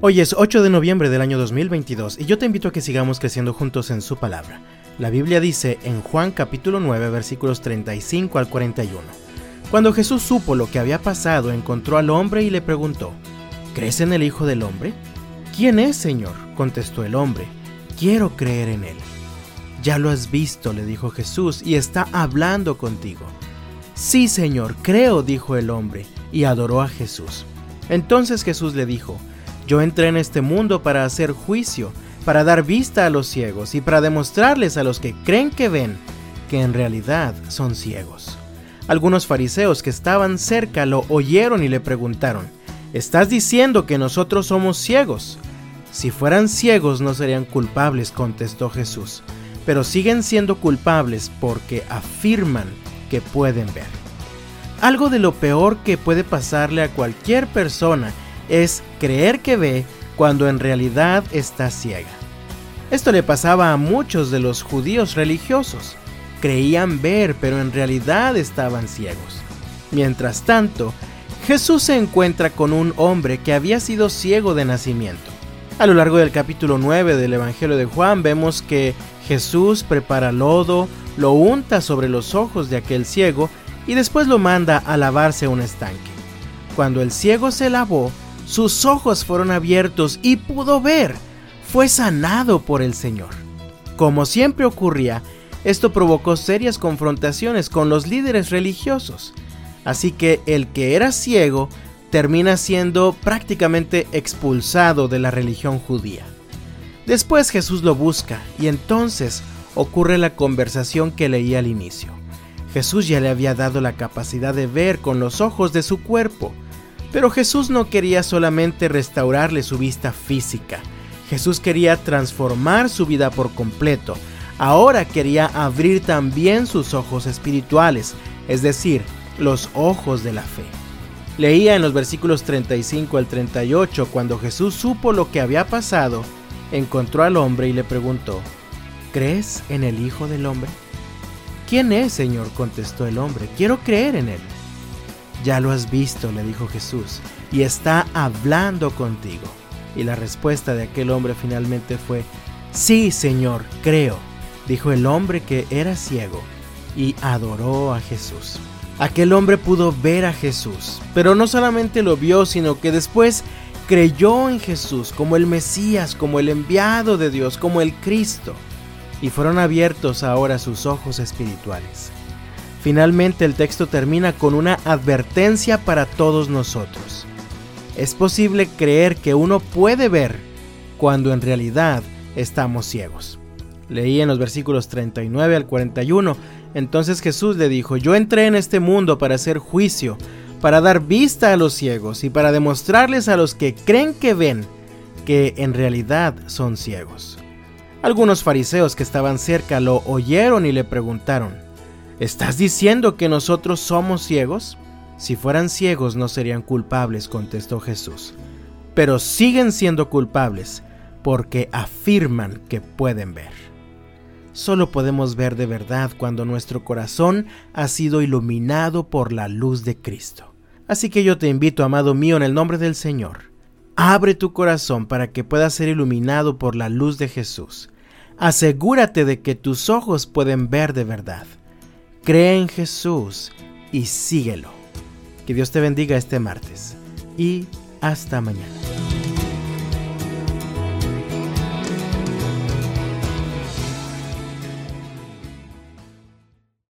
Hoy es 8 de noviembre del año 2022 y yo te invito a que sigamos creciendo juntos en su palabra. La Biblia dice en Juan capítulo 9 versículos 35 al 41. Cuando Jesús supo lo que había pasado, encontró al hombre y le preguntó, ¿Crees en el Hijo del Hombre? ¿Quién es, Señor? contestó el hombre, quiero creer en él. Ya lo has visto, le dijo Jesús, y está hablando contigo. Sí, Señor, creo, dijo el hombre, y adoró a Jesús. Entonces Jesús le dijo, Yo entré en este mundo para hacer juicio, para dar vista a los ciegos y para demostrarles a los que creen que ven que en realidad son ciegos. Algunos fariseos que estaban cerca lo oyeron y le preguntaron, ¿Estás diciendo que nosotros somos ciegos? Si fueran ciegos no serían culpables, contestó Jesús, pero siguen siendo culpables porque afirman que pueden ver. Algo de lo peor que puede pasarle a cualquier persona es creer que ve cuando en realidad está ciega. Esto le pasaba a muchos de los judíos religiosos. Creían ver, pero en realidad estaban ciegos. Mientras tanto, Jesús se encuentra con un hombre que había sido ciego de nacimiento. A lo largo del capítulo 9 del Evangelio de Juan vemos que Jesús prepara lodo, lo unta sobre los ojos de aquel ciego y después lo manda a lavarse un estanque. Cuando el ciego se lavó, sus ojos fueron abiertos y pudo ver. Fue sanado por el Señor. Como siempre ocurría, esto provocó serias confrontaciones con los líderes religiosos. Así que el que era ciego termina siendo prácticamente expulsado de la religión judía. Después Jesús lo busca y entonces ocurre la conversación que leí al inicio. Jesús ya le había dado la capacidad de ver con los ojos de su cuerpo, pero Jesús no quería solamente restaurarle su vista física, Jesús quería transformar su vida por completo, ahora quería abrir también sus ojos espirituales, es decir, los ojos de la fe. Leía en los versículos 35 al 38, cuando Jesús supo lo que había pasado, encontró al hombre y le preguntó, ¿Crees en el Hijo del Hombre? ¿Quién es, Señor? contestó el hombre, quiero creer en él. Ya lo has visto, le dijo Jesús, y está hablando contigo. Y la respuesta de aquel hombre finalmente fue, Sí, Señor, creo, dijo el hombre que era ciego, y adoró a Jesús. Aquel hombre pudo ver a Jesús, pero no solamente lo vio, sino que después creyó en Jesús como el Mesías, como el enviado de Dios, como el Cristo, y fueron abiertos ahora sus ojos espirituales. Finalmente el texto termina con una advertencia para todos nosotros. Es posible creer que uno puede ver cuando en realidad estamos ciegos. Leí en los versículos 39 al 41, entonces Jesús le dijo, yo entré en este mundo para hacer juicio, para dar vista a los ciegos y para demostrarles a los que creen que ven que en realidad son ciegos. Algunos fariseos que estaban cerca lo oyeron y le preguntaron, ¿estás diciendo que nosotros somos ciegos? Si fueran ciegos no serían culpables, contestó Jesús, pero siguen siendo culpables porque afirman que pueden ver solo podemos ver de verdad cuando nuestro corazón ha sido iluminado por la luz de Cristo. Así que yo te invito, amado mío, en el nombre del Señor, abre tu corazón para que puedas ser iluminado por la luz de Jesús. Asegúrate de que tus ojos pueden ver de verdad. Cree en Jesús y síguelo. Que Dios te bendiga este martes y hasta mañana.